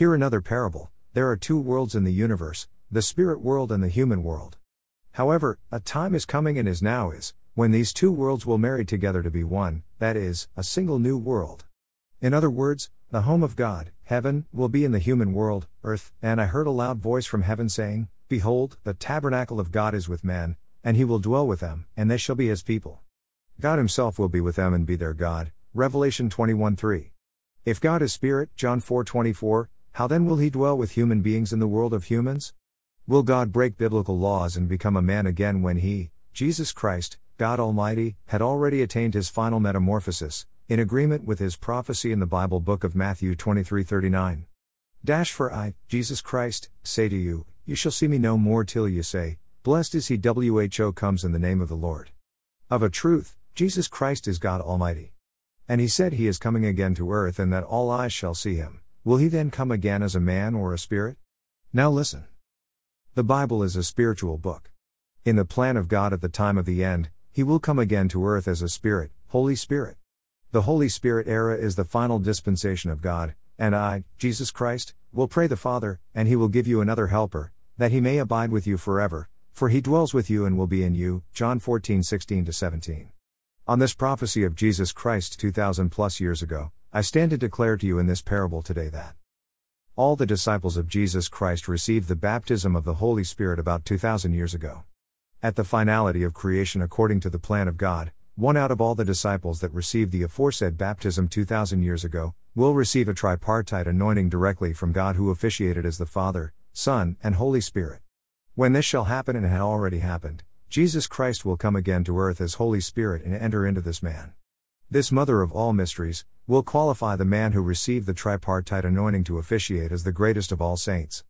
Hear another parable there are two worlds in the universe, the spirit world and the human world. However, a time is coming and is now is, when these two worlds will marry together to be one, that is, a single new world. In other words, the home of God, heaven, will be in the human world, earth, and I heard a loud voice from heaven saying, Behold, the tabernacle of God is with men, and he will dwell with them, and they shall be his people. God himself will be with them and be their God. Revelation 21 3. If God is spirit, John 4 24, how then will he dwell with human beings in the world of humans? Will God break biblical laws and become a man again when he, Jesus Christ, God Almighty, had already attained his final metamorphosis, in agreement with his prophecy in the Bible book of Matthew 23:39? Dash for I, Jesus Christ, say to you, you shall see me no more till you say, Blessed is he who comes in the name of the Lord. Of a truth, Jesus Christ is God Almighty. And he said he is coming again to earth and that all eyes shall see him. Will he then come again as a man or a spirit? Now listen. The Bible is a spiritual book. In the plan of God at the time of the end, he will come again to earth as a spirit, Holy Spirit. The Holy Spirit era is the final dispensation of God, and I, Jesus Christ, will pray the Father, and he will give you another helper, that he may abide with you forever, for he dwells with you and will be in you. John 14 16 17. On this prophecy of Jesus Christ 2000 plus years ago, I stand to declare to you in this parable today that all the disciples of Jesus Christ received the baptism of the Holy Spirit about 2,000 years ago. At the finality of creation according to the plan of God, one out of all the disciples that received the aforesaid baptism 2,000 years ago will receive a tripartite anointing directly from God who officiated as the Father, Son, and Holy Spirit. When this shall happen and had already happened, Jesus Christ will come again to earth as Holy Spirit and enter into this man. This mother of all mysteries will qualify the man who received the tripartite anointing to officiate as the greatest of all saints.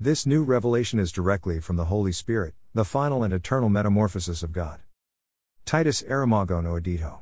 This new revelation is directly from the Holy Spirit, the final and eternal metamorphosis of God. Titus Aramago no edito.